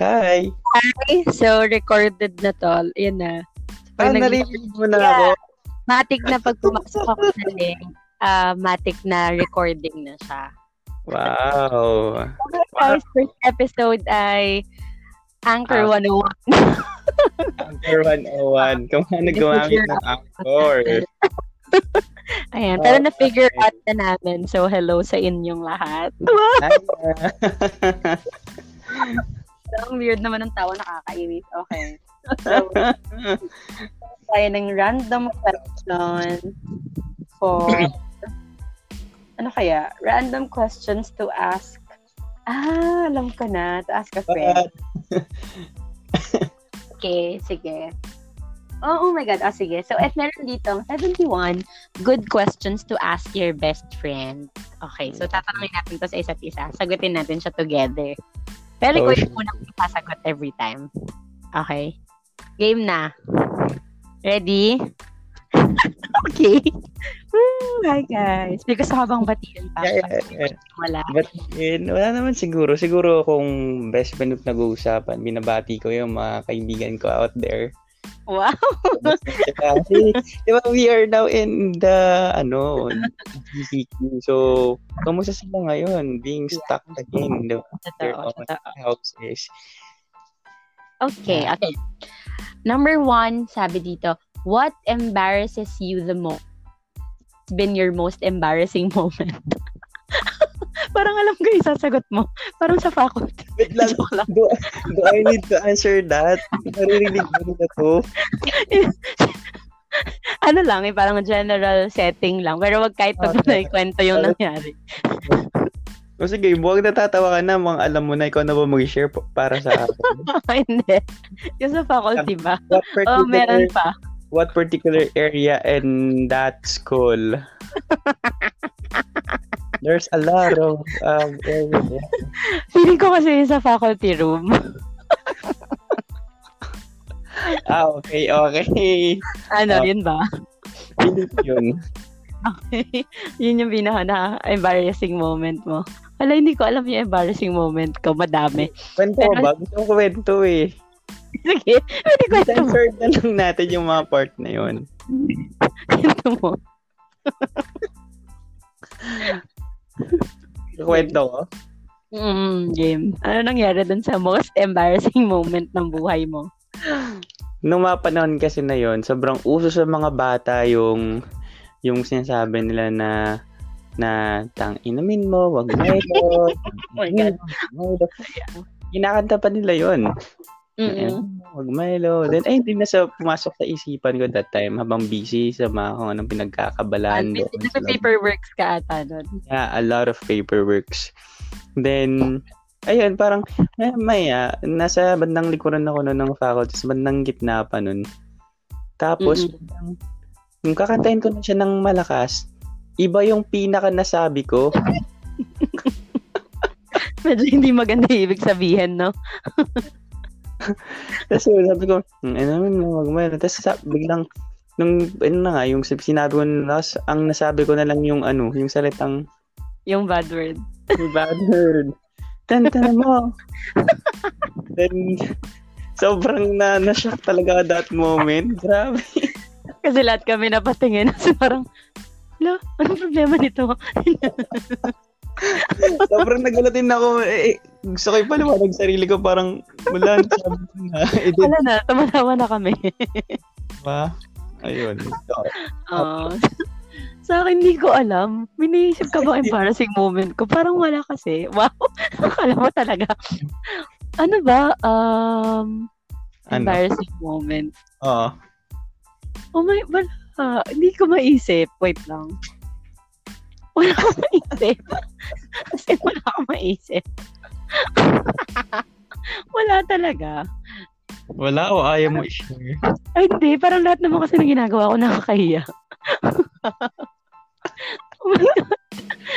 Hi. Hi. So, recorded na to. Yan na. So, Ah, nag- narinig mo na Yeah. ako. matik na pag pumasok ako sa link, ah, matik na recording na siya. Wow. Okay, guys, first episode ay Anchor Ah. 101. Anchor 101. Kung ano gumamit ng Anchor. Ayan, pero Okay. na-figure out na namin. So, hello sa inyong lahat. Hi. Ang weird naman ng tawa, nakakainis. Okay. So, tayo ng random question for ano kaya? Random questions to ask. Ah, alam ko na. To ask a friend. Okay, sige. Oh, oh my God. Oh, sige. So, at meron dito, 71 good questions to ask your best friend. Okay, so tatanungin natin to sa isa't isa. Sagutin natin siya together. Pero ikaw yung unang sasagot every time. Okay? Game na. Ready? okay. Woo! Hi, guys. May gusto ka bang batiin pa? Yeah, yeah, yeah. Wala. But yun, wala naman siguro. Siguro kung best friend yung nag-uusapan, binabati ko yung mga kaibigan ko out there. Wow. Kasi, di ba, we are now in the, ano, GCQ. So, kamusta sila ngayon? Being stuck again in the their own houses. Okay, okay. Number one, sabi dito, what embarrasses you the most? It's been your most embarrassing moment. Parang alam ko yung sasagot mo. Parang sa faculty. Wait lang, Joke lang. do, do I need to answer that? Naririnig mo nila to? ano lang, eh, parang general setting lang. Pero wag kahit pag Okay. kwento yung nangyari. O sige, buwag natatawa ka na, mga alam mo na, ikaw na ba mag-share pa- para sa akin? Hindi. Yung sa faculty ba? What Oh, meron pa. what particular area in that school? There's a lot of um, area. Feeling ko kasi sa faculty room. Ah, okay, okay. ano, Ah. yun ba? Yun. Okay. yun yung pinaka na embarrassing moment mo. Wala, hindi ko alam yung embarrassing moment ko. Madami. Kwento ko ba? Gusto ko kwento eh. Sige, pwede kwento mo. Censor na lang natin yung mga part na yun. Kwento mo. Kwento ko? Mm, game. Ano nangyari dun sa most embarrassing moment ng buhay mo? Nung mga panahon kasi na yon sobrang uso sa mga bata yung yung sinasabi nila na na tang inamin mo, wag Milo. Oh my God. Kinakanta pa nila yon. Mm-mm. Wag Milo. Then, ay, hindi na sa pumasok sa isipan ko that time habang busy sa mga kung anong pinagkakabalaan doon. sa loob. paperworks ka ata nun. Yeah, a lot of paperworks. Then, ayun, parang, eh, maya, nasa bandang likuran ako noon ng faculty, sa bandang gitna pa nun. Tapos, biglang, nung kakantahin ko na siya ng malakas, iba yung pinaka nasabi ko. Medyo hindi maganda ibig sabihin, no? Tapos sabi ko, hmm, ano naman, magmahal. Tapos sa- biglang, nung, ano na nga, yung sinabi ko na, last, ang nasabi ko na lang yung ano, yung salitang, Yung bad word. yung bad word. Tanta mo. Then, sobrang na, na-shock talaga that moment. Grabe. Kasi lahat kami napatingin. So parang, Lo, anong problema nito? sobrang nagulatin ako. Eh, eh, gusto ko ipaliwanag sarili ko parang, wala, sabi ko na. Wala na, tumatawa na kami. ba? Ayun. So, Oo. sa akin, hindi ko alam. May naisip ka bang embarrassing moment ko? Parang wala kasi. Wow. Akala mo talaga. Ano ba? Um, Ano? embarrassing moment. Oo. Oh my, wala. Hindi ko maisip. Wait lang. Wala ko maisip. Kasi wala ko maisip. wala talaga. Wala o ayaw mo i-share? Ay, hindi. Parang lahat naman kasi ng ginagawa ko nakakahiya.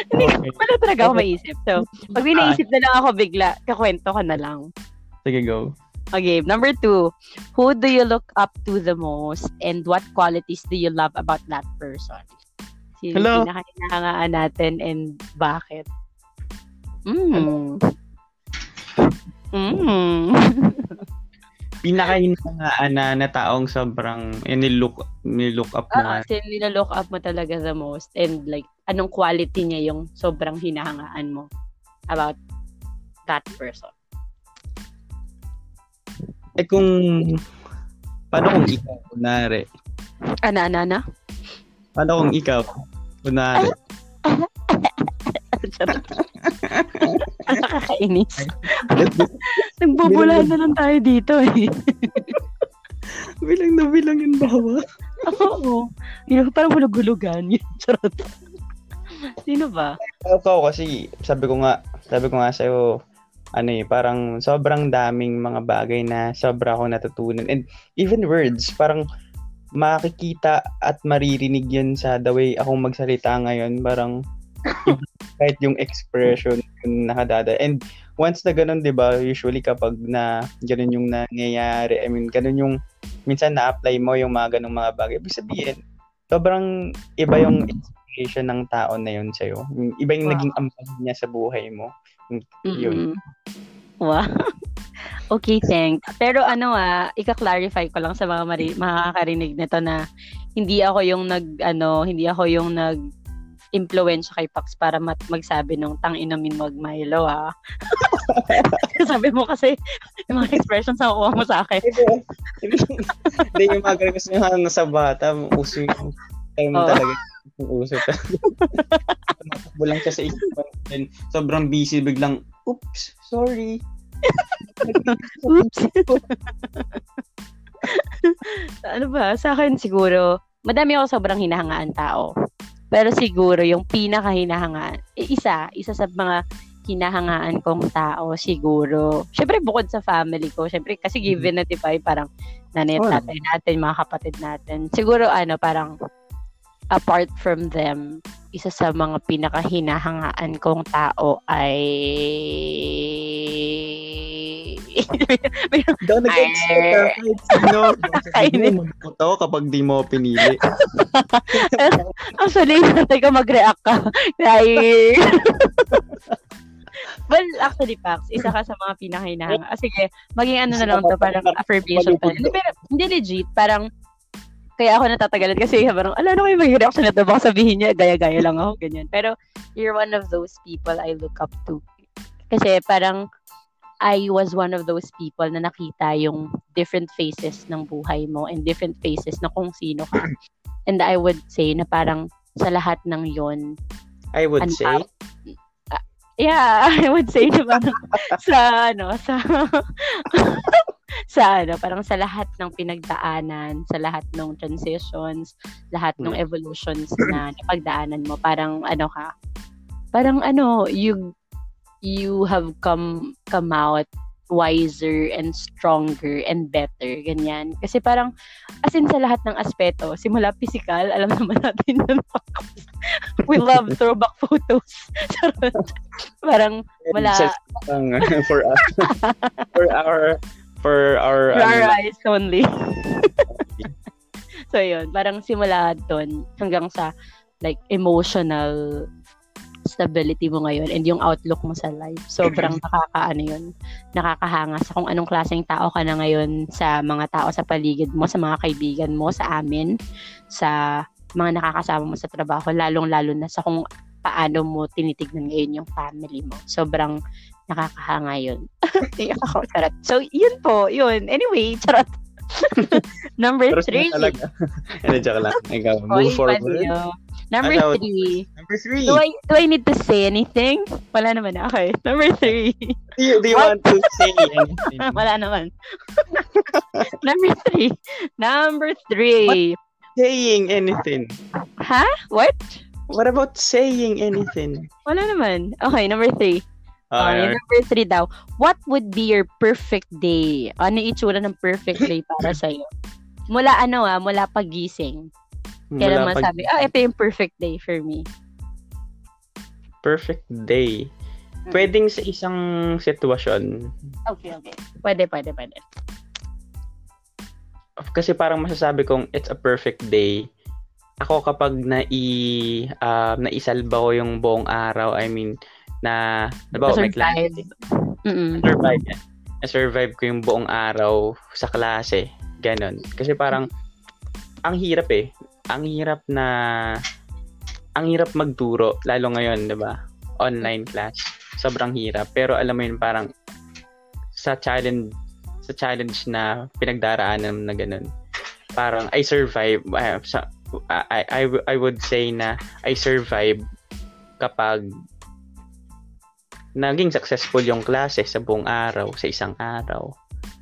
Hindi ko, Okay. wala talaga ako maisip. So, pag may naisip na lang ako bigla, kakwento ka na lang. Sige, go. Okay, number two. Who do you look up to the most and what qualities do you love about that person? Sino Hello? yung pinakahinahangaan natin and bakit? Mm. Mm. Pinakahinangaan na, na taong sobrang eh, nilook, nilook up mo. Ah, kasi nilalook up mo talaga the most and like anong quality niya yung sobrang hinahangaan mo about that person. eh kung, paano kung ikaw, kunwari? Ana, ana, ana? Paano kung ikaw, kunwari? Ang nakakainis. Nagbubula na lang tayo dito eh. bilang na bilang yung bawa. Oo. Yun, parang hulog-hulugan. Yun, Charot. Sino ba? Ako kasi, sabi ko nga, sabi ko nga sa'yo, ano eh, parang sobrang daming mga bagay na sobra ako natutunan. And even words, parang makikita at maririnig yun sa the way akong magsalita ngayon. Parang kahit yung expression yung nakadada. And once na ganun, di ba, usually kapag na ganun yung nangyayari, I mean, ganun yung, minsan na-apply mo yung mga ganung mga bagay. Ibig sabihin, sobrang iba yung inspiration ng tao na yun sa'yo. Iba yung Wow. naging ampag niya sa buhay mo. Yun. Mm-mm. Wow. Okay, thanks. Pero ano ah, ika-clarify ko lang sa mga mari- makakarinig nito na hindi ako yung nag ano, hindi ako yung nag influence kay Pax para mat- magsabi nung tang inamin mag Milo ha. Sabi mo kasi yung mga expressions na kukuha mo sa akin. Hindi yung mga kasi yung nasa bata, uso yung time Oo. talaga. Uso talaga. Tumatakbo lang siya sa isipan. Then, sobrang busy, biglang, oops, sorry. Oops. ano ba? Sa akin siguro, madami ako sobrang hinahangaan tao. Pero siguro yung pinaka hinahangaan, eh, isa, isa sa mga hinahangaan kong tao siguro. Syempre bukod sa family ko, syempre kasi given na 'di ba, parang nanay at tatay natin, mga kapatid natin. Siguro ano, parang apart from them, isa sa mga pinaka hinahangaan kong tao ay Daw nag-expect ka kahit sino. Mo to kapag di mo pinili. Actually, teka mag-react ka. Ay. well, actually, Pax, isa ka sa mga pinakahinahanga. Ah, sige, maging ano na lang to, parang affirmation pa. Hindi, pero, hindi legit, parang, kaya ako natatagalan kasi parang, ala, ano kayo maging reaction na to? Baka sabihin niya, gaya-gaya lang ako, ganyan. Pero, you're one of those people I look up to. Kasi parang, I was one of those people na nakita yung different faces ng buhay mo and different faces na kung sino ka. And I would say na parang sa lahat ng yon I would Ano say, ah, yeah, I would say na parang sa ano, sa sa ano, parang sa lahat ng pinagdaanan, sa lahat ng transitions, lahat ng evolutions na napagdaanan mo, parang ano ka, parang ano, you you have come come out wiser and stronger and better, ganyan. Kasi parang, as in sa lahat ng aspeto, simula physical, alam naman natin na we love throwback photos. Parang, just, ang, for us, for our, for our, for our ano, eyes only. so, yun. Parang simula doon hanggang sa like emotional stability mo ngayon and yung outlook mo sa life. Sobrang nakakaano yun. Nakakahanga sa kung anong klaseng tao ka na ngayon sa mga tao sa paligid mo, sa mga kaibigan mo, sa amin, sa mga nakakasama mo sa trabaho, lalong-lalo na sa kung paano mo tinitignan ngayon yung family mo. Sobrang nakakahanga yun. Ako, charot. So, yun po, yun. Anyway, charot. Number Pero three. talaga? Ano, joke lang. Ikaw, Oy, move forward. Padyo. Number Ano? three. Number three. Do I do I need to say anything? Wala naman. Okay. Number three. Do you, do you What? want to say anything? Wala naman. Number three. Number three. saying anything. Ha? What? What about saying anything? Wala naman. Okay, number three. Ah, Okay, number three daw. What would be your perfect day? Ano yung itsura ng perfect day para sa'yo? Mula ano ah, mula pagising. Kailan mula pag- masabi, ah, ito yung perfect day for me. perfect day. Pwedeng sa isang sitwasyon. Okay, okay. Pwede, pwede, pwede. Kasi parang masasabi kong it's a perfect day. Ako kapag nai uh, naisalba ko yung buong araw, I mean na, nabawa, may survive. klase, Mm-mm. survive yan. na-survive ko yung buong araw sa klase. Ganon. Kasi parang, ang hirap eh. Ang hirap na, ang hirap magturo, lalo ngayon, di ba? Online class. Sobrang hirap. Pero alam mo yun, parang, sa challenge, sa challenge na pinagdaraanan na ganun, parang I survive, uh, sa, I, I, I would say na I survive kapag naging successful yung klase sa buong araw, sa isang araw.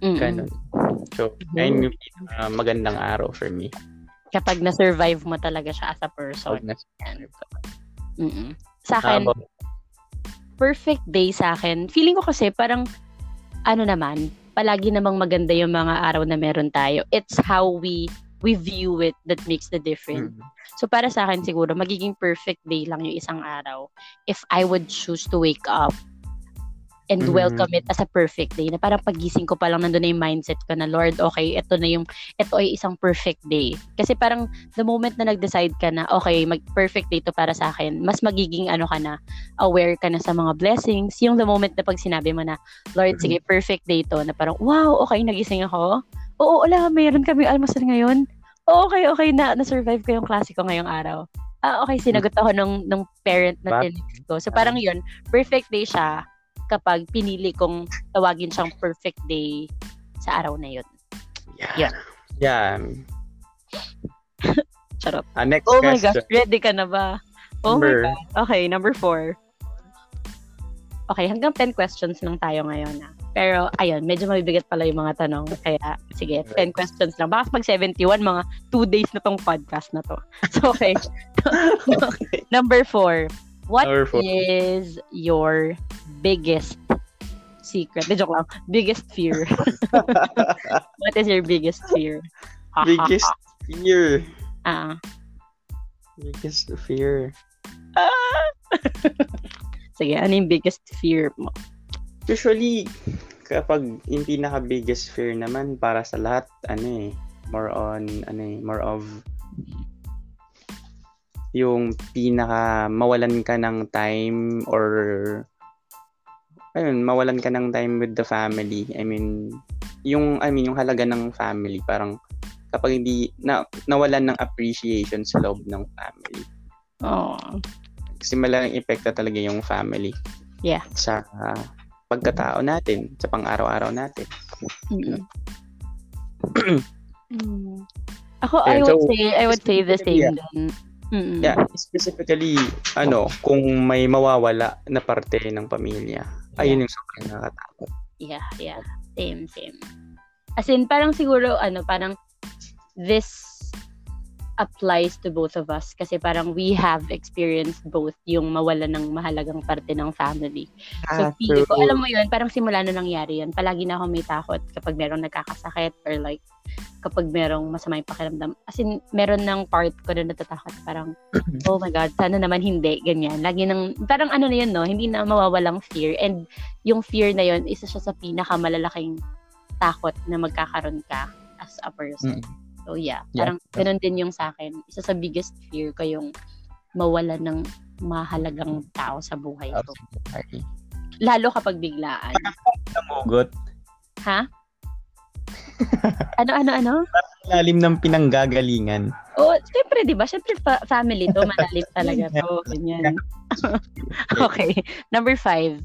Mm-mm. Ganun. So, ayun yung uh, magandang araw for me. Kapag na-survive mo talaga siya as a person. Pag nas- Mm-mm. Sa akin, Habang- perfect day sa akin. Feeling ko kasi parang, ano naman, palagi namang maganda yung mga araw na meron tayo. It's how we we view it that makes the difference. Mm. So para sa akin siguro, magiging perfect day lang yung isang araw if I would choose to wake up and Mm. welcome it as a perfect day. Na parang pagising ko pa lang nandun na yung mindset ko na, Lord, okay, ito na yung, ito ay isang perfect day. Kasi parang the moment na nag-decide ka na, okay, mag-perfect day to para sa akin, mas magiging ano ka na, aware ka na sa mga blessings. Yung the moment na pag sinabi mo na, Lord, Mm-hmm. sige, perfect day to, na parang, wow, okay, nagising ako. Oo, wala, mayroon kami almusal ngayon. Oo, okay, okay, na, na-survive ko yung klase ko ngayong araw. Ah, okay, sinagot ako nung, nung parent na tinext ko. So, parang yun, perfect day siya kapag pinili kong tawagin siyang perfect day sa araw na yun. Yeah. Yeah. Charot. Ah, next Oh my question. gosh, ready ka na ba? Oh Number- my God. Okay, number four. Okay, hanggang 10 questions lang tayo ngayon. Ah. Pero, ayun, medyo mabibigat pala yung mga tanong. Kaya, sige, 10 questions lang. Baka pag 71, mga 2 days na tong podcast na to. So, okay. Number four. What Number four. is your biggest secret? De, joke lang. Biggest fear. What is your biggest fear? Biggest fear. Ah. Biggest fear. Sige, ano yung biggest fear mo? Usually, kapag yung pinaka-biggest fear naman para sa lahat, ano eh, more on, ano eh, more of yung pinaka mawalan ka ng time or ayun, mawalan ka ng time with the family. I mean, yung I mean, yung halaga ng family, parang kapag hindi na, nawalan ng appreciation sa loob ng family. Oh. Kasi malaking epekto talaga yung family. Yeah. Sa ah, pagkatao natin, sa pang-araw-araw natin. Mm. Mm. Ako, I Yeah, would so, say, I would say the same din. Mm-mm. Yeah, specifically, ano, kung may mawawala na parte ng pamilya, ayun yung sobrang nakakatakot. Yeah, yeah. Same, same. As in, parang siguro, ano, parang this applies to both of us kasi parang we have experienced both yung mawala ng mahalagang parte ng family. So, Ah, feeling ko, alam mo yun, parang simula na nangyari yun, palagi na ako may takot kapag merong nagkakasakit or like, kapag merong masama yung pakiramdam. As in, meron ng part ko na natatakot, parang, oh my God, sana naman hindi, ganyan. Lagi nang, parang ano na yun, no? Hindi na mawawalang fear. And yung fear na yun, isa siya sa pinakamalalaking takot na magkakaroon ka as a person. Mm. So yeah, Yeah. parang ganun din yung sa akin. Isa sa biggest fear ko yung mawala ng mahalagang tao sa buhay ko. Lalo kapag biglaan. Namugot. Ha? ano, ano, ano? Lalim ng pinanggagalingan. Oh, siyempre, di ba? Siyempre, fa- family to. Malalim talaga to. Ganyan. okay. Number five.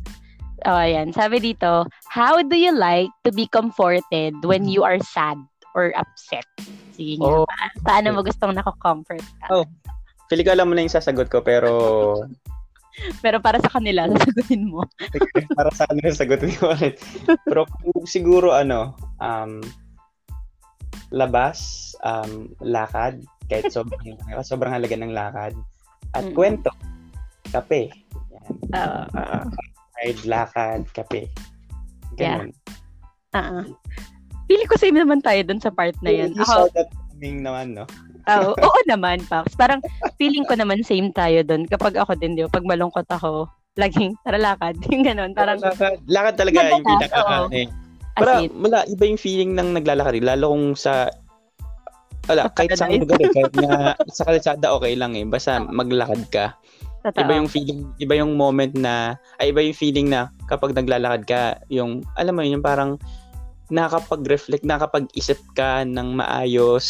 Oh, ayan. Sabi dito, how do you like to be comforted when you are sad or upset? Sige nga. Oh. Pa- paano mo gustong nako-comfort ka? Oh. Pili ko alam mo na yung sasagot ko, pero Pero para sa kanila, sasagutin mo. para sa ano sagutin ko ulit. Pero siguro ano, um, labas, um, lakad, kahit sobrang, sobrang halaga ng lakad, at Mm. kwento, kape. Yan. Oo. oo. Ride, lakad, kape. Ganun. Ah. Pili ko same naman tayo dun sa part na yun. You saw that coming naman, no? oo, oo naman, Pax. Parang feeling ko naman same tayo dun. Kapag ako din, di? Pag malungkot ako, laging, tara lakad. Yung ganun. Parang, lakad, lakad talaga yung pinaka, oo. eh. Para, wala, iba yung feeling ng naglalakad. eh. Lalo kung sa, wala, kahit sa lugar eh, kahit na sa kalsada okay lang eh. Basta maglakad ka. Totoo. Iba yung feeling, iba yung moment na, ay iba yung feeling na kapag naglalakad ka, yung, alam mo yun, yung parang nakapag-reflect, nakapag-isip ka ng maayos.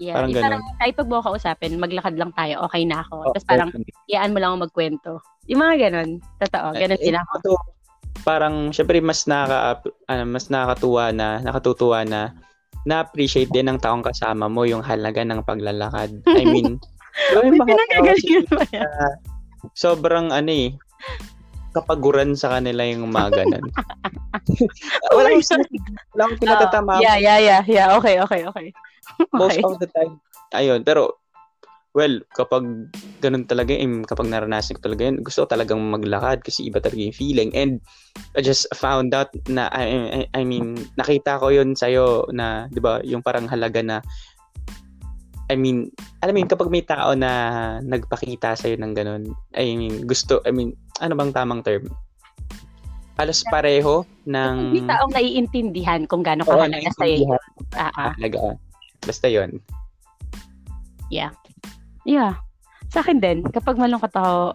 Yeah, parang ganun. parang kahit pag mo kausapin, maglakad lang tayo, okay na ako. Oh, Tapos parang, okay. iyaan mo lang ako magkwento. Yung mga ganun. Totoo, ganun Eh, din ako. ito, parang, syempre, mas nakaka, ano, mas nakakatuwa na, nakatutuwa na, na-appreciate din ng taong kasama mo yung halaga ng paglalakad. I mean, yung May pinagagalingan yan. na sobrang ano eh, kapaguran sa kanila yung mga ganun. Oh wala my akong wala akong pinatatama Oh, yeah, yeah, yeah, yeah. Okay, okay, okay. most okay. of the time. Ayun, pero well, kapag ganun talaga, eh, kapag naranasan ko talaga yun, gusto ko talagang maglakad kasi iba talaga yung feeling. And I just found out na, I, I, I mean, nakita ko yun sa'yo na, di ba, yung parang halaga na, I mean, alam mo yun, kapag may tao na nagpakita sa'yo ng ganun, I mean, gusto, I mean, ano bang tamang term? Halos pareho ng... Hindi taong naiintindihan kung gaano Oo, kahalaga sa'yo. Ah, ah. Halaga. Basta yun. Yeah. Sa akin din, kapag malungkot ako,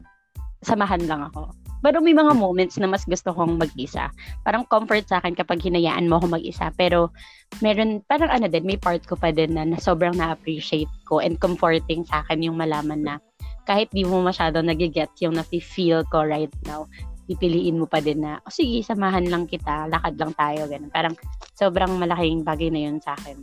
samahan lang ako. Pero may mga moments na mas gusto kong mag-isa. Parang comfort sa akin kapag hinayaan mo ako mag-isa. Pero meron, parang ano din, may part ko pa din na, na sobrang na-appreciate ko and comforting sa akin yung malaman na kahit di mo masyado nagigets yung nafe-feel ko right now, pipiliin mo pa din na, o sige, samahan lang kita, lakad lang tayo, ganun. Parang sobrang malaking bagay na yun sa akin.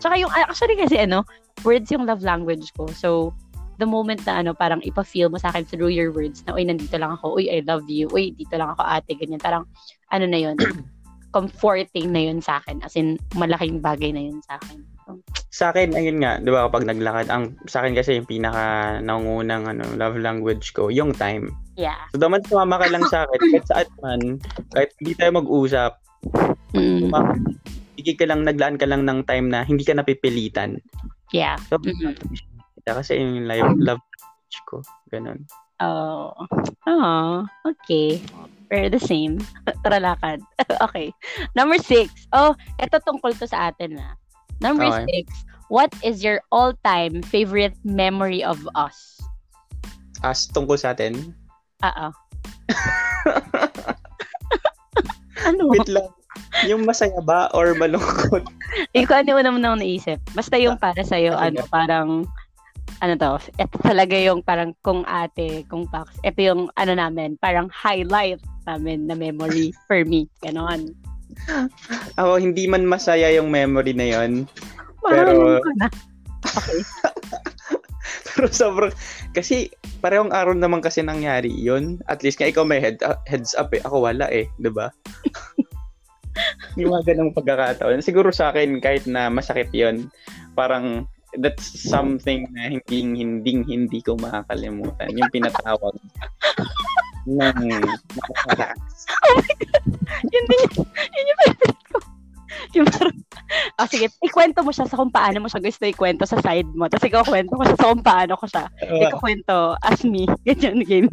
Tsaka yung, actually kasi ano, words yung love language ko. So, the moment na ano, parang ipa-feel mo sa akin through your words na, uy, nandito lang ako, uy, I love you, uy, dito lang ako ate, ganyan. Parang, ano na yun, comforting na yun sa akin. As in, malaking bagay na yun sa akin. So, sa akin, ayun nga, di ba kapag naglakad, ang sa akin kasi yung pinaka nangungunang ano, love language ko, yung time. yeah. So, daman sumama ka lang sa akin, kahit saan man, kahit hindi tayo mag-usap, Mm, sumama, ka lang, naglaan ka lang ng time na hindi ka napipilitan. yeah. So, Mhm. kasi yung love, love language ko, ganun. Oh. Oh, okay. We're the same. Tara lakad. okay. Number six. Oh, ito tungkol to sa atin na. Number Okay. six. What is your all-time favorite memory of us? As tungkol sa atin, Oo. ano? wait lang, yung masaya ba or malungkot? Ikaw ano una mo nang naisip? Basta yung para sa'yo, Okay. ano, parang, ano to, ito talaga yung parang kung ate, kung Pax, ito yung ano namin, parang highlight namin na memory for me. Ganon. Ako, hindi man masaya yung memory na yon Pero- na. Okay. Pero sobrang, kasi parehong araw naman kasi nangyari yun. At least nga ikaw may head, uh, heads up eh. Ako wala eh, di ba? yung mga ganong pagkakataon. Siguro sa akin, kahit na masakit yon parang that's something na hindi hindi hindi ko makakalimutan. Yung pinatawag ng nakakataas. yun din yun, yun yung favorite ko. Yung parang, oh, sige, ikwento mo siya sa kung paano mo siya gusto ikwento sa side mo. Tapos ikaw kwento ko siya sa kung paano ko siya. Ikaw kwento as me. Ganyan game.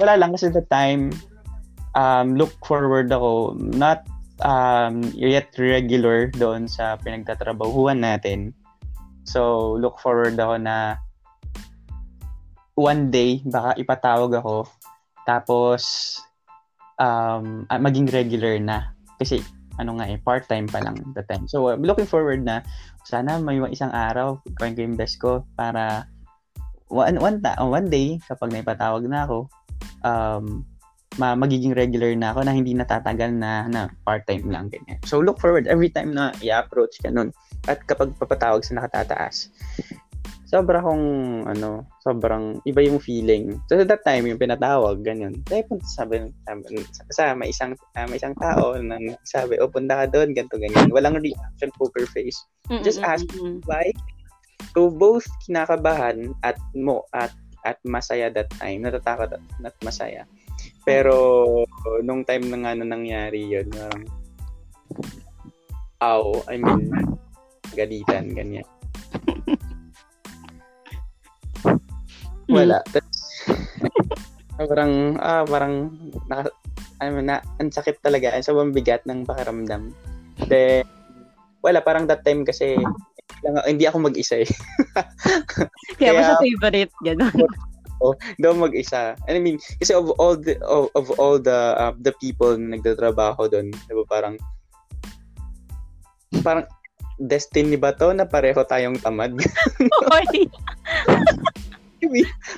wala lang kasi the time um, look forward ako not um, yet regular doon sa pinagtatrabahuan natin. So, look forward ako na one day, baka ipatawag ako, tapos um, ah, maging regular na. Kasi, ano nga eh, part-time pa lang the time. So, I'm looking forward na sana may isang araw, gawin ko yung best ko para one, one, ta- one day, kapag naipatawag na ako, um, ma magiging regular na ako na hindi natatagal na, na part-time lang ganyan. So look forward every time na i-approach ka nun. At kapag papatawag sa nakatataas, sobra kong ano, sobrang iba yung feeling. So at that time yung pinatawag ganyan. Kaya punta sabi, sabi sa may isang ah, may isang tao na sabi, "Oh, punta ka doon, ganto ganyan." Walang reaction, poker face. Just ask. Why? So both kinakabahan at mo at at masaya that time, natatakot at, at masaya. Pero nung time na nga na nangyari yun, parang aw, I mean, galitan, ganyan. Wala. That's, parang, ah, parang, naka, I mean, na, ang sakit talaga, ang sobrang bigat ng pakiramdam. Then, wala, parang that time kasi, lang, hindi ako mag-isa eh. Kaya, Kaya- siya favorite? Ganun. Hindi ako mag-isa. And I mean, kasi of all the of, of all the uh, the people na nagtatrabaho doon, 'di ba parang parang destiny ba to na pareho tayong tamad? Oy.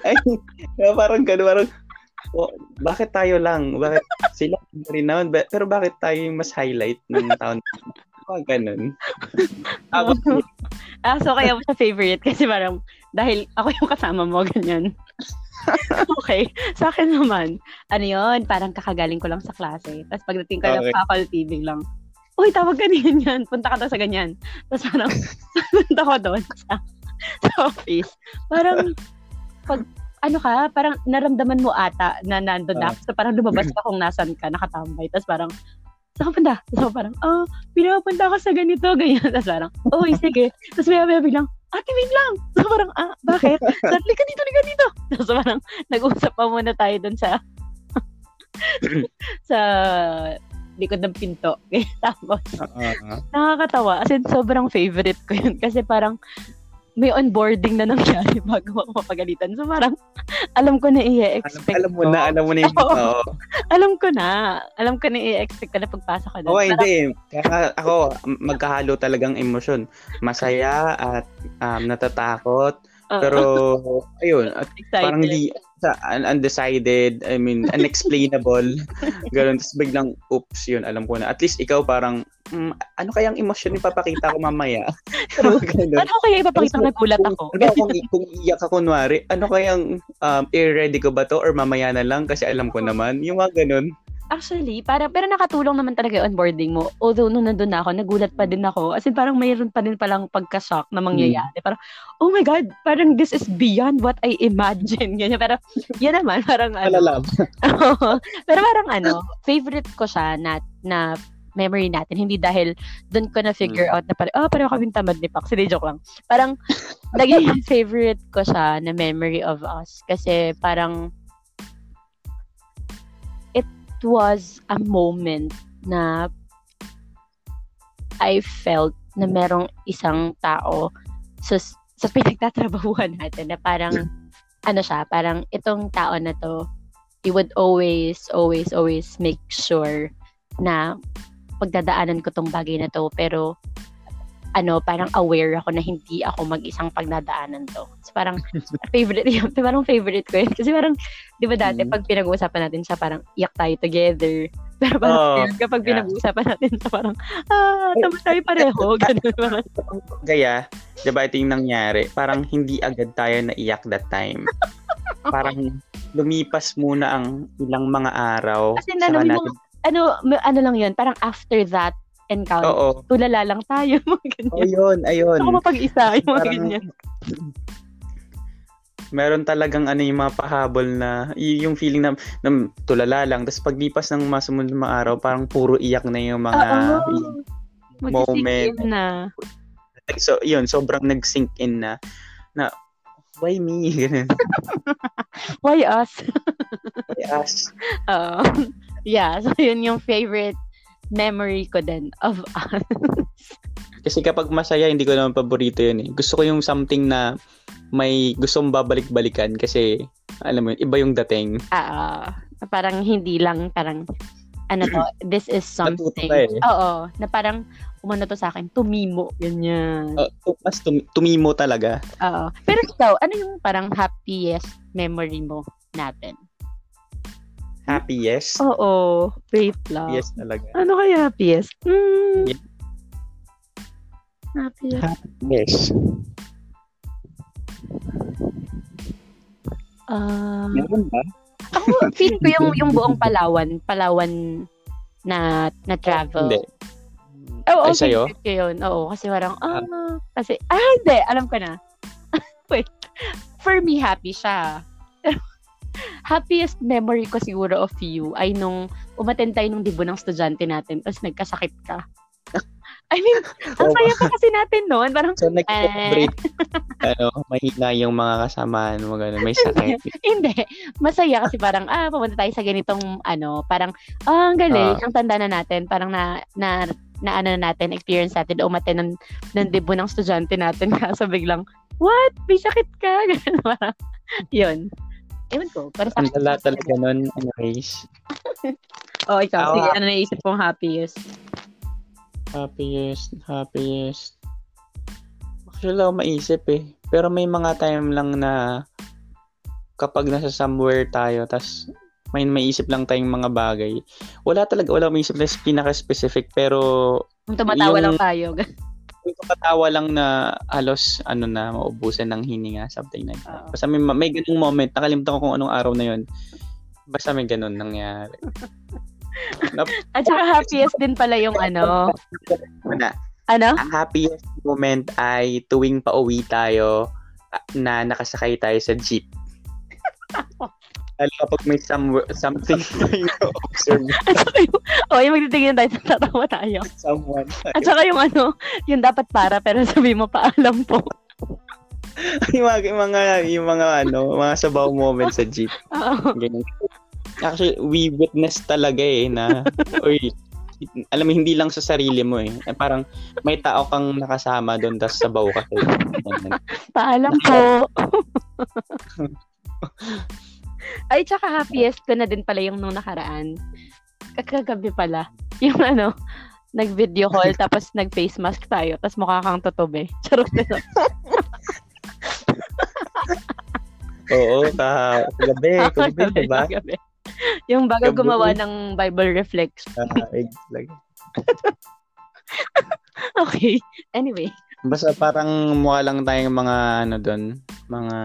Ay, parang gano'n, parang, oh, bakit tayo lang? Bakit sila rin naman? Ba- Pero bakit tayo yung mas highlight ng taon? Mga ganun. Tapos, ah, so kaya mo siya favorite kasi parang dahil ako yung kasama mo, ganyan. okay. Sa akin naman, ano yun, parang kakagaling ko lang sa klase. Tapos pagdating ko ng Okay. faculty, biglang, Uy, tawag ka niyan yan. Punta ka daw sa ganyan. Tapos parang, punta ko doon sa, sa office. Parang, pag, ano ka, parang naramdaman mo ata na nandun na. Ah. So parang lumabas ka kung nasan ka, nakatambay. Tapos parang, saan ka punta? Tapos parang, oh, pinapunta ako sa ganito, ganyan. Tapos parang, oh, sige. Tapos maya maya biglang, ate, wait lang. So parang, ah, bakit? Tapos, lika dito, lika dito. Tapos parang, nag-usap pa muna tayo dun sa, sa likod ng pinto. Tapos, uh, nakakatawa. As in, sobrang favorite ko yun. Kasi parang, may onboarding na nangyari bago ako mapagalitan. So parang, alam ko na alam, i-expect alam mo ko. na, alam mo na yung, oo. Alam ko na. Alam ko na i-expect ko na pagpasok ko doon. Oo, Parang, hindi. Kaya ako, magkahalo talagang emosyon. Masaya at um, natatakot. Pero, ayun, at excited. parang sa un- undecided, I mean, unexplainable. Ganun. Tapos biglang, oops, yun, alam ko na. At least ikaw parang, mm, ano kayang emosyon ipapakita ko mamaya? Ko kaya ipapakita Tapos, nagulat ako? Ano, kung, kung iyak ka kunwari, ano kayang um, i-ready ko ba to or mamaya na lang kasi alam ko naman. Yung mga ganun. Actually, para, pero nakatulong naman talaga yung onboarding mo. Although, nung nandun na ako, nagulat pa din ako. As in, parang mayroon pa din palang pagka-shock na mangyayari. Parang, oh my God, parang this is beyond what I imagine. Ganyan. Pero, yun naman, parang ano. Alalab. pero parang ano, favorite ko siya na, na memory natin. Hindi dahil doon ko na-figure out na parang, oh, pareho kami tamad ni Pax. Hindi, joke lang. Parang, naging favorite ko siya na memory of us. Kasi parang, was a moment na I felt na merong isang tao sa, sa pinagtatrabahuan natin na parang, ano siya, parang itong tao na to, he would always, always, always make sure na pagdadaanan ko tong bagay na to. Pero, ano, parang aware ako na hindi ako mag-isang pagdadaanan to. So, parang, favorite yun. Parang favorite ko yun. Kasi parang, di ba dati, Mm. pag pinag-uusapan natin siya, parang, iyak tayo together. Pero parang, Oo. ngayon, kapag Yeah. pinag-uusapan natin siya, parang, ah, tama tayo pareho. Ganun. Parang, Kaya, di ba ito yung nangyari? Parang hindi agad tayo naiyak that time. Parang lumipas muna ang ilang mga araw. Kasi ano, yung natin- ano, ano lang yun, parang after that encounter, Oo. tulala lang tayo, mga Oh, ganyan. yun, ayun. Ako mapag-isa, yung mga Parang- ganyan. Meron talagang ano yung mga pahabol na yung feeling na, na tulala lang. Tapos paglipas ng mga sumunod na araw, parang puro iyak na yung mga Oo. moment. Magsisik in na. So, yun, sobrang nag-sink in na, na, why me? Ganun. Why us? Yes. Oo. yeah, so yun yung favorite memory ko din of us. Kasi kapag masaya, hindi ko naman paborito yun eh. Gusto ko yung something na may gustong babalik-balikan kasi, alam mo yun, iba yung dating. Ah, na parang hindi lang parang ano to, this is something. eh. Oo, na parang umano to sa akin, tumimo, ganyan. Uh, mas tum- tumimo talaga. Oo. Pero ikaw, ano yung parang happiest memory mo natin? Happy, yes. Oo. Wait lang. Yes talaga. Ano kaya happiest? Hmm. Yeah. Happiest. Yes. Ah, Meron ba? ako, feel ko yung, yung buong Palawan, Palawan na, na travel. Hindi. Oo, Ay, okay, sa'yo? ko yun. Oo, kasi parang, ah, kasi, ah, hindi, alam ko na. Wait, for me, happy siya. Happiest memory ko siguro of you ay nung umaten tayo nung dibo ng estudyante natin tapos nagkasakit ka. I mean, ang Oo. saya pa kasi natin noon. Parang, So, Eh. nag-celebrate, ano, mahina yung mga kasamaan mo, gano'n, may sakit. hindi. Masaya kasi parang, ah, pumunta tayo sa ganitong, ano, parang, ah, ang galing, Ah. ang tanda na natin, parang na, na, na ano natin, experience natin, umaten ng, ng debo ng estudyante natin. Kaso biglang, what? May sakit ka? Ganun, yun. Ewan ko. Para sa Ang lala talaga nun, anyways. Oh, ikaw. Ako, Sige, ano naisip mong happiest? Happiest, happiest. Actually, wala ako maisip eh. Pero may mga time lang na kapag nasa somewhere tayo, tas may maisip lang tayong mga bagay. Wala talaga, wala maisip na pinaka-specific, pero tumatawa Yung- lang tayo. may kapatawa lang na halos ano na maubusan ng hininga, something like that. Basta may, may ganung moment, nakalimutan ko kung anong araw na yun. Basta may ganun nangyari. At saka happiest din pala yung ano. Ano? ang happiest moment ay tuwing pauwi tayo ah, na nakasakay tayo sa jeep. Lalo kapag may some, something tayong observe At saka yung, oh, yung magtitingin tayo, tatawa tayo. someone. At saka yung ano, yung dapat para, pero sabi mo paalam po. yung mga, yung mga, yung mga ano, mga sabaw moments sa jeep. Oo. Ganyan. Actually, we witness talaga eh na, oy, alam mo, hindi lang sa sarili mo eh. Eh, Parang may tao kang nakasama doon, tapos sabaw ka. Paalam po. Ay, tsaka happiest ko na din pala yung nung nakaraan. Kakagabi pala. Yung ano, nag-video call, tapos nag-face mask tayo, tapos mukha kang totobe. Charot na lang. Oo, ka, kagabi, kagabi, diba? Kagabi. Yung bago Kagabi. gumawa ng Bible Reflex. Ah, like, Okay. Anyway. Basta parang mukha lang tayong mga ano doon, mga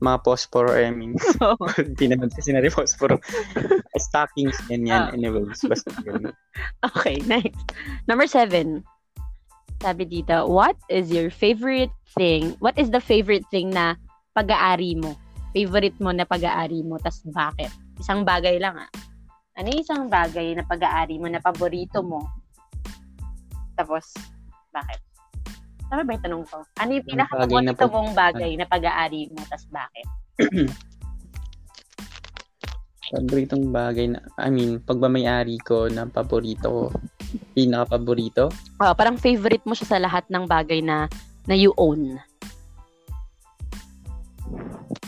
mga phosphor, I mean, hindi naman kasi na phosphor. Stockings, ganyan. Ah. Anyways, basta yun. Okay, next. Number seven. Sabi dito, what is your favorite thing? What is the favorite thing na pag-aari mo? Favorite mo na pag-aari mo, tas bakit? Isang bagay lang ah. Ano yung isang bagay na pag-aari mo na paborito mo? Tapos, bakit? Tama ba yung tanong ko? Ano yung na pinaka-paborito pag- mong bagay na pag-aari mo, tas bakit? Paboritong bagay na, I mean, pagmamayari ko ng paborito ko, pinaka-paborito, Oh, parang favorite mo siya sa lahat ng bagay na na you own.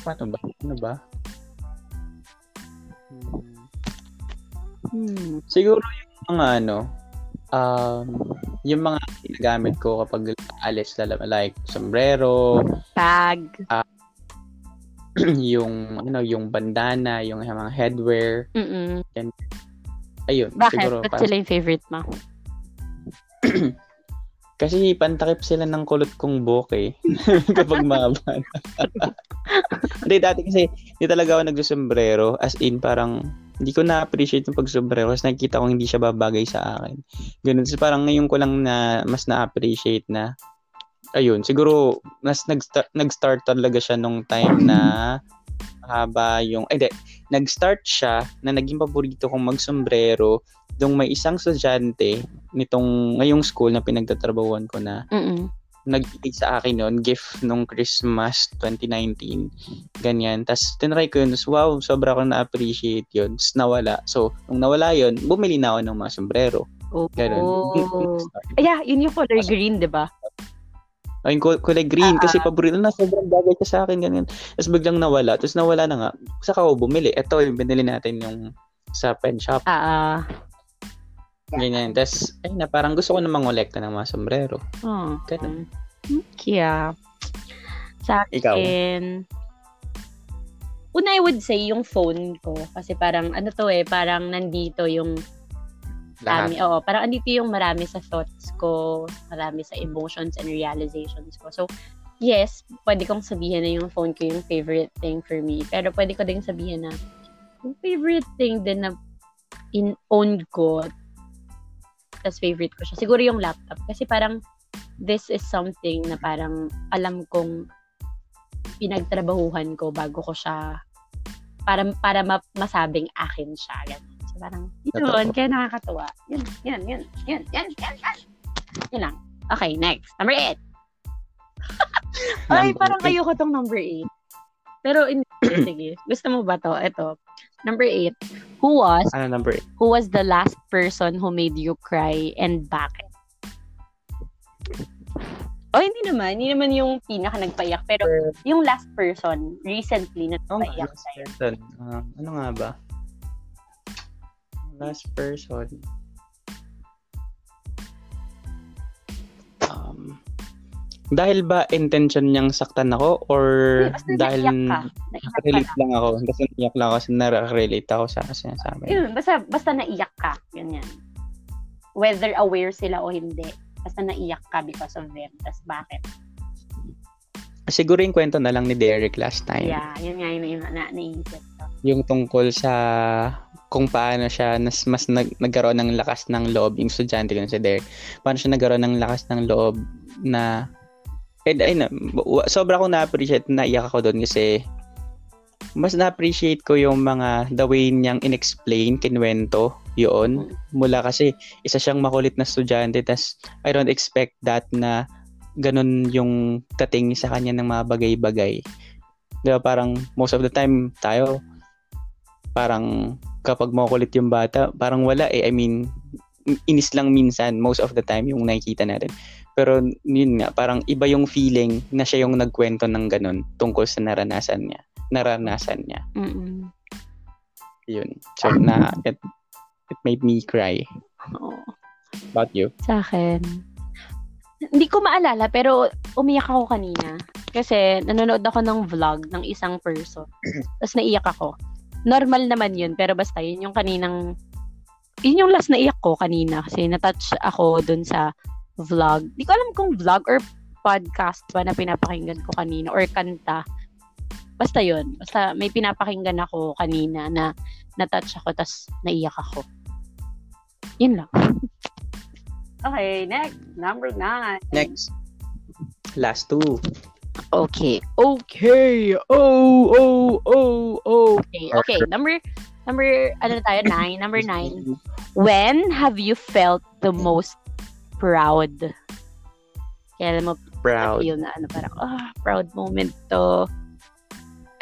paano ba? Ano ba? Hmm. Hmm. Siguro yung mga ano, um, yung mga ginagamit ko kapag alis lala, like sombrero, Tag. yung ano, yung bandana, yung mga headwear, Mm-mm. ayun, Bakit? siguro parang- sila yung favorite mo? kasi pantakip sila ng kulot kong buhok eh kapag mahaba. Hindi, dati kasi hindi talaga ako nagsusombrero as in parang hindi ko na-appreciate yung pagsombrero kasi nakikita ko hindi siya babagay sa akin. Ganun. So parang ngayon ko lang na mas na-appreciate na ayun, siguro mas nag-start, nag-start talaga siya nung time na haba yung, ay di, nag-start siya na naging paborito kong magsombrero nung may isang estudyante nitong ngayong school na pinagtatrabahuan ko na Mm-mm. Nag-ibig sa akin noon, gift nung Christmas 2019. Ganyan. Tapos, tinry ko yun. Wow, sobra ko na-appreciate yun. Tapos, nawala. So, nung nawala yun, bumili na ako ng mga sombrero. Oh. Ganun. Yeah, yun yung color green, di ba? Ay, kul- kulay green. Ah, kasi ah. paborito na. Sobrang bagay ka sa akin. Ganyan. Tapos, biglang nawala. Tapos, nawala na nga. Saka ako bumili. Ito, yung binili natin yung sa pen shop. Ah, ah. Ganyan. Tapos, ay na, parang gusto ko na mangolekta ng mga sombrero. Oh. Ganun. Kaya, sa Ikaw? akin, una I would say yung phone ko. Kasi parang, ano to eh, parang nandito yung Lahat. marami. Oo, parang andito yung marami sa thoughts ko, marami sa emotions and realizations ko. So, yes, pwede kong sabihin na yung phone ko yung favorite thing for me. Pero pwede ko din sabihin na yung favorite thing din na in-own ko, tas favorite ko siya. Siguro yung laptop. Kasi parang this is something na parang alam kong pinagtrabahuhan ko bago ko siya para para ma- masabing akin siya. Ganun. So parang, yun, kaya nakakatuwa. Yun, yun, yun, yun, yun, yun, yun. Yun lang. Okay, next. Number eight. Ay, Number parang eight. ayoko tong number eight. Pero, in, sige. Gusto mo ba to? Ito. Number eight. Who was, Ano number eight? who was the last person who made you cry and bakit? Oh, hindi naman. Hindi naman yung pinaka nagpaiyak. Pero yung last person, recently, na Oh, nagpaiyak last sa'yo. person. Um, ano nga ba? Last person. Dahil ba intention niyang saktan ako or basta dahil relate lang. ako. Kasi naiyak lang ako kasi nararelate ako sa sinasabi. Yun, basta, basta naiyak ka. Ganyan. Whether aware sila o hindi. Basta naiyak ka because of them. Tapos bakit? Siguro yung kwento na lang ni Derek last time. Yeah, yun nga yung na, na, naisip ko. Yung tungkol sa kung paano siya nas, mas nag, nagkaroon ng lakas ng loob yung estudyante ko si Derek. Paano siya nagkaroon ng lakas ng loob na and ayun sobra akong na-appreciate naiyak ako doon kasi mas na-appreciate ko yung mga the way niyang inexplain, kinwento yun. Mula kasi isa siyang makulit na estudyante tas I don't expect that na ganun yung dating sa kanya ng mga bagay-bagay. Di ba parang most of the time tayo parang kapag makulit yung bata, parang wala eh. I mean, inis lang minsan most of the time yung nakikita natin. Pero yun nga, parang iba yung feeling na siya yung nagkwento ng ganun tungkol sa naranasan niya. Naranasan niya. Mm-mm. Yun. So, na, it, it made me cry. Oo. About you? Sa akin, hindi ko maalala, pero umiyak ako kanina. Kasi nanonood ako ng vlog ng isang person. Tapos naiyak ako. Normal naman yun, pero basta yun yung kaninang, yun yung last na iyak ko kanina. Kasi natouch ako dun sa vlog. Di ko alam kung vlog or podcast ba na pinapakinggan ko kanina or kanta. Basta yun. Basta may pinapakinggan ako kanina na natouch ako tapos naiyak ako. Yun lang. Okay, next. Number nine. Next. Last two. Okay. Okay. Oh, oh, oh, okay. Okay, number number ano tayo? Nine. Number nine. When have you felt the most proud? Kaya alam mo, Proud. feel na ano, parang, ah, proud moment to.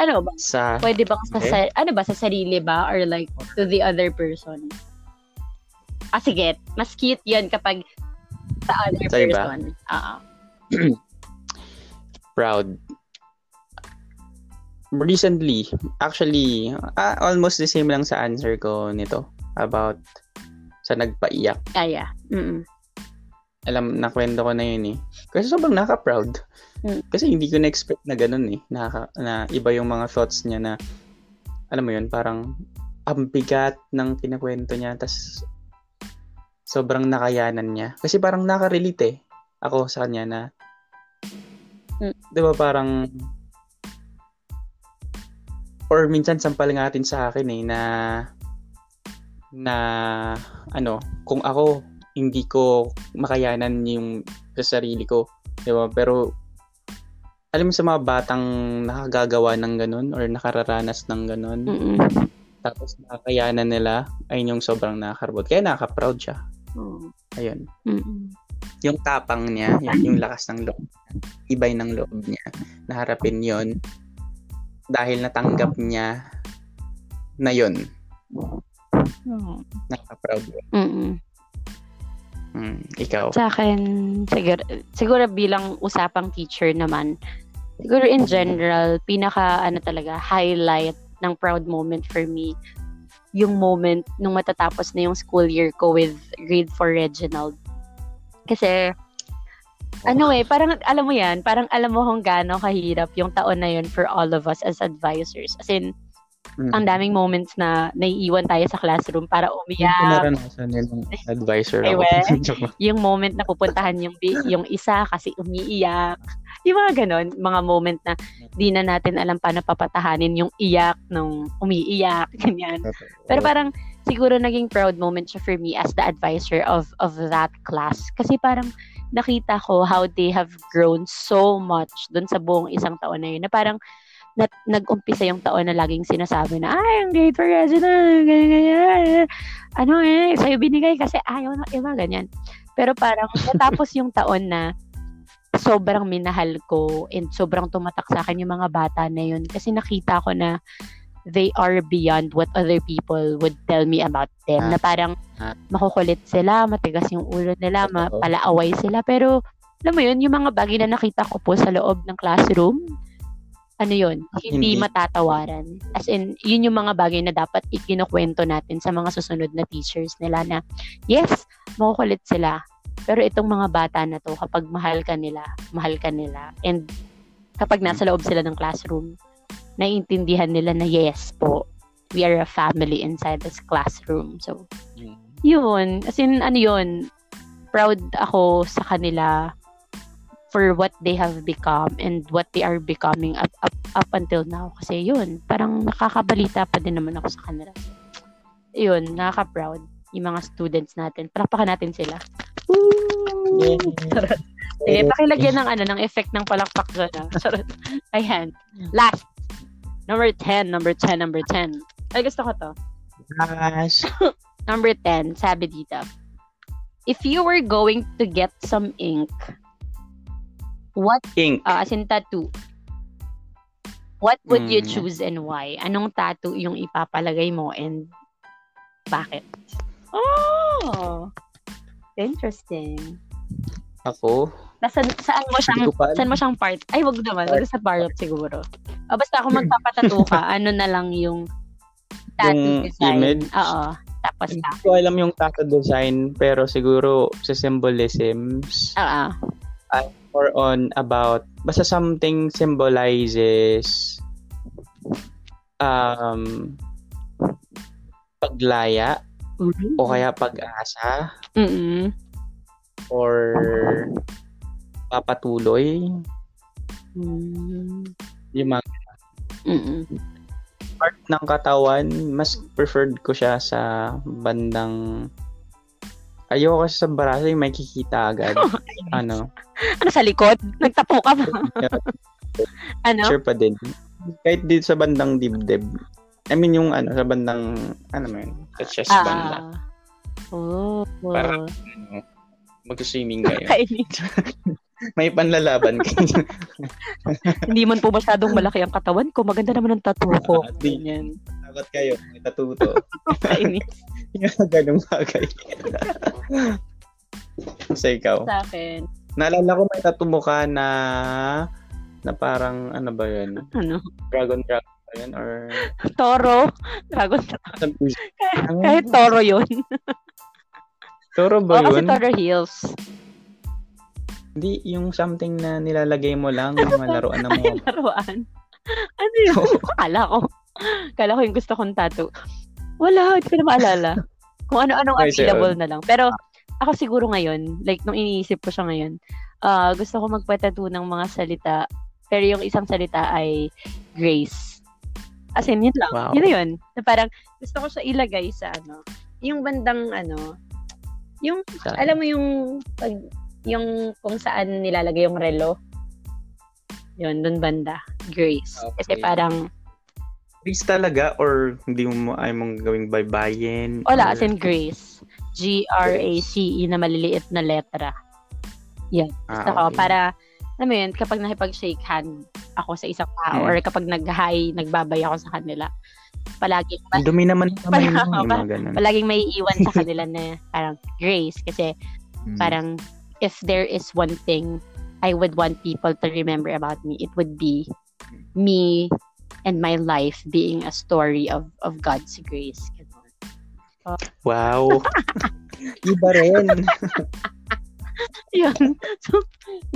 Ano ba? Sa, Pwede bang sa, Okay. sa- ano ba, sa sarili ba? Or like, to the other person? Ah, sige. Mas cute yun kapag sa other Sa person. Oo. proud. Recently, actually, ah, almost the same lang sa answer ko nito about sa nagpaiyak. Ah, yeah. Mm-mm. Alam, nakwento ko na yun eh. Kasi sobrang naka-proud. Mm. Kasi hindi ko na-expect na ganun eh. Nakaka, na iba yung mga thoughts niya na, alam mo yun, parang ang bigat ng kinakwento niya. tas sobrang nakayanan niya. Kasi parang nakarelate eh. Ako sa kanya na, Mm. di ba parang, or minsan sampal nga natin sa akin eh, na, na, ano, kung ako, hindi ko makayanan yung sa sarili ko. Di ba? Pero, alam mo sa mga batang nakagagawa ng ganun or nakararanas ng ganun, Mm-mm. tapos nakakayanan nila, ayun yung sobrang nakakarbot. Kaya nakaka-proud siya. Oo. Ayun. Mm-mm. Yung tapang niya, yung, yung lakas ng loob, ibay ng loob niya, naharapin yon dahil natanggap niya na yon Oo. nakaka-proud yun. Mm-mm. Hmm, ikaw. Sa akin, siguro, siguro bilang usapang teacher naman, siguro in general, pinaka, ano talaga, highlight ng proud moment for me, yung moment nung matatapos na yung school year ko with grade 4 Reginald. Kasi, ano eh, parang alam mo yan, parang alam mo kung gaano kahirap yung taon na yun for all of us as advisors. As in, Mm. ang daming moments na naiiwan tayo sa classroom para Yung umiyak, naranasan yun ng advisor ako. lang. yung moment na pupuntahan yung yung isa kasi umiiyak. Yung mga ganon, mga moment na di na natin alam paano papatahanin yung iyak nung umiiyak, ganyan. Pero parang siguro naging proud moment siya for me as the advisor of of that class. Kasi parang nakita ko how they have grown so much dun sa buong isang taon na yun. Na parang na, nag-umpisa yung taon na laging sinasabi na, ay, ang grade for resident, ganyan, ganyan. Ano eh, sa'yo binigay kasi ayaw ng iba, ganyan. Pero parang natapos yung taon na sobrang minahal ko and sobrang tumatak sa akin yung mga bata na yun kasi nakita ko na they are beyond what other people would tell me about them. Ah. Na parang Ah. makukulit sila, matigas yung ulo nila, mapalaaway sila. Pero, alam mo yun, yung mga bagay na nakita ko po sa loob ng classroom, ano yun, hindi, Hindi. matatawaran. As in, yun yung mga bagay na dapat ikinukwento natin sa mga susunod na teachers nila na, yes, makukulit sila. Pero itong mga bata na to, kapag mahal ka nila, mahal ka nila. And kapag nasa loob sila ng classroom, naiintindihan nila na yes po, we are a family inside this classroom. So, yun. As in, ano yun, proud ako sa kanila for what they have become and what they are becoming up, up, up until now. Kasi yun, parang nakakabalita pa din naman ako sa kanila. Yun, nakaka-proud yung mga students natin. Palakpakan natin sila. Yay. Sige, pakilagyan ng ano, ng effect ng palakpak dyan. ah. Ayan. Last. Number 10, number 10, number 10. Ay, gusto ko to. Gosh. Number 10, sabi dito. If you were going to get some ink, what, Ink. uh, as in tattoo, what would you Hmm. choose and why? Anong tattoo yung ipapalagay mo and bakit? Oh! Interesting. Ako? Nasaan, saan mo siyang, Hindi saan mo siyang part? Ay, wag naman. Wag sa part siguro. O, basta kung magpapatato ka, ano na lang yung tattoo Yung design. image? Oo. Tapos Hindi ka. ko alam yung tattoo design, pero siguro sa symbolisms, Oo. more on about, basta something symbolizes um, paglaya o kaya pag-asa Mm-mm. or papatuloy Mm. yung mga Mm-mm. part ng katawan mas preferred ko siya sa bandang ayoko kasi sa braso yung may kikita agad ano Ano sa likod? Nagtapo ka ba? ano? sure pa din kahit dito sa bandang dibdib I mean yung ano sa bandang ano mo yun sa chest banda Ah. Oh. Para- ano, mag-swimming kayo. may panlalaban kayo Hindi man po masyadong malaki ang katawan ko. Maganda naman ang tattoo ko. Di. Ganyan. dapat kayo may tatuto Kainis yung ganung bagay sa ikaw sa akin. naalala ko may tattoo mo ka na na parang ano ba yun Ano? dragon dragon ba yun or Toro. Dragon. something Kahit toro yun. Toro O ba kasi yun? Toro Hills. Hindi, yung something na nilalagay mo lang, mga laruan ng Ay, mga... laruan. Ano yun? Kala ko. Kala ko yung gusto kong tattoo. Wala, hindi ko na maalala. Kung ano-anong available na lang. Pero ako siguro ngayon, like nung iniisip ko siya ngayon, ah gusto ko magpatattoo ng mga salita. Pero yung isang salita ay grace. As in, yun lang. Wow. Yun na yun. Na parang gusto ko siya ilagay sa ano, yung bandang ano, yung Sa, alam mo yung pag yung kung saan nilalagay yung relo. Yun, dun banda. Grace. Kasi Okay. parang, Grace talaga or hindi mo ay mong gawing baybayin? wala, or- as in grace. G-R-A-C-E na maliliit na letra. Ah, Gusto ko, okay. para, alam mo yun, kapag nakipag-shake hand ako sa isang tao Mm. or kapag nag-hi, nagbabay ako sa kanila, palaging, Ang dumi naman ng kamay mo, yung Pa- mga ganun. palaging may iwan sa kanila na parang grace. Kasi Mm. parang if there is one thing I would want people to remember about me, it would be me and my life being a story of of God's grace. Ganun. Wow! Iba rin. Yun. So,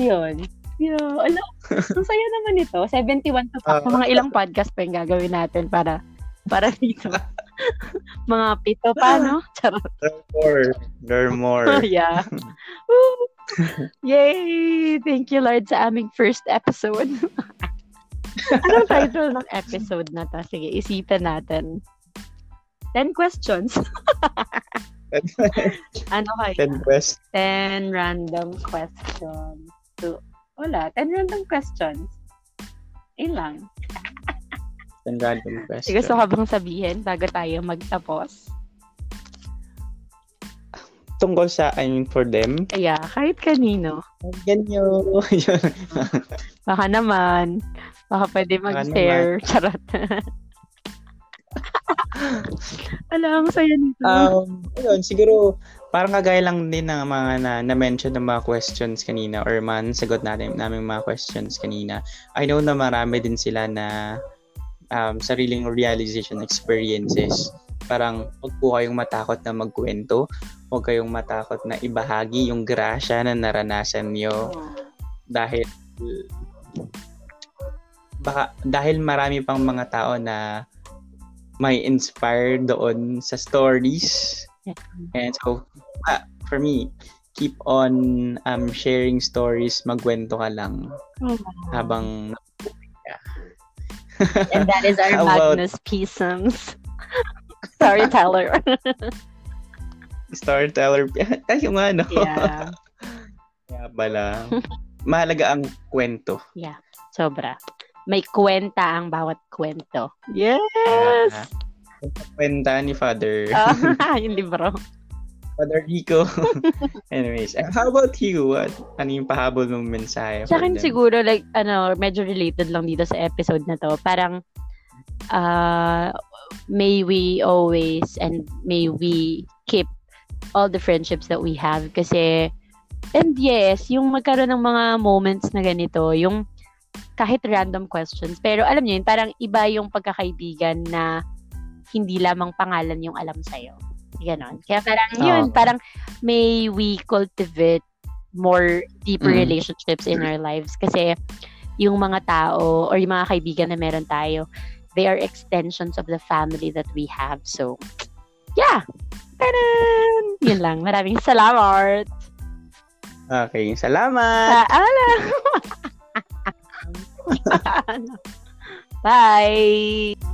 yun. Yeah, alam, ang saya naman ito. 71 to pa. mga ilang podcast pa yung gagawin natin para para dito. mga pito pa, no? Charot. Learn more. Learn more. yeah. Woo! Yay! Thank you, Lord, sa aming first episode. Anong title ng episode na to? Sige, isipan natin. 10 questions. ano kaya? Ted West. 10 random questions. To, wala, 10 random questions. Yun lang. Ten random question. Sige, gusto ka bang sabihin bago tayo magtapos? Tungkol sa, I mean, for them. Kaya, kahit kanino. Ganyo. Yun. Baka naman. Baka pwede mag-share. Charot. Alam, ang saya nito. um, ayun, siguro, parang kagaya lang din ng mga na, na-mention ng mga questions kanina or man sagot natin namin mga questions kanina. I know na marami din sila na um, sariling realization experiences. Parang huwag po kayong matakot na magkwento. Huwag kayong matakot na ibahagi yung grasya na naranasan nyo. Dahil baka dahil marami pang mga tao na may inspire doon sa stories. And so, ah, for me, keep on um, sharing stories, magkwento ka lang Oh, habang And that is our How about- Magnus Pisums. Sorry, Tyler. storyteller. Tayo nga, no? yeah. Kaya pala. Mahalaga ang kwento. Sobra. May kwenta ang bawat kwento. Yes! Ah, kwenta ni Father. Ah, yung libro. Father Rico. Anyways, uh, how about you? What, ano yung pahabol mong mensahe? Sa akin them? siguro, like, ano, medyo related lang dito sa episode na to. Parang, uh, may we always and may we keep all the friendships that we have. Kasi, and yes, yung magkaroon ng mga moments na ganito, yung kahit random questions, pero alam niyo yun, parang iba yung pagkakaibigan na hindi lamang pangalan yung alam sa'yo. Ganon. Kaya parang yun, Oo. parang may we cultivate more deeper Mm. relationships in our lives kasi yung mga tao or yung mga kaibigan na meron tayo, they are extensions of the family that we have. So, yeah. Tadan! Yun lang. Maraming salamat. Okay, salamat! Paalam! Bye!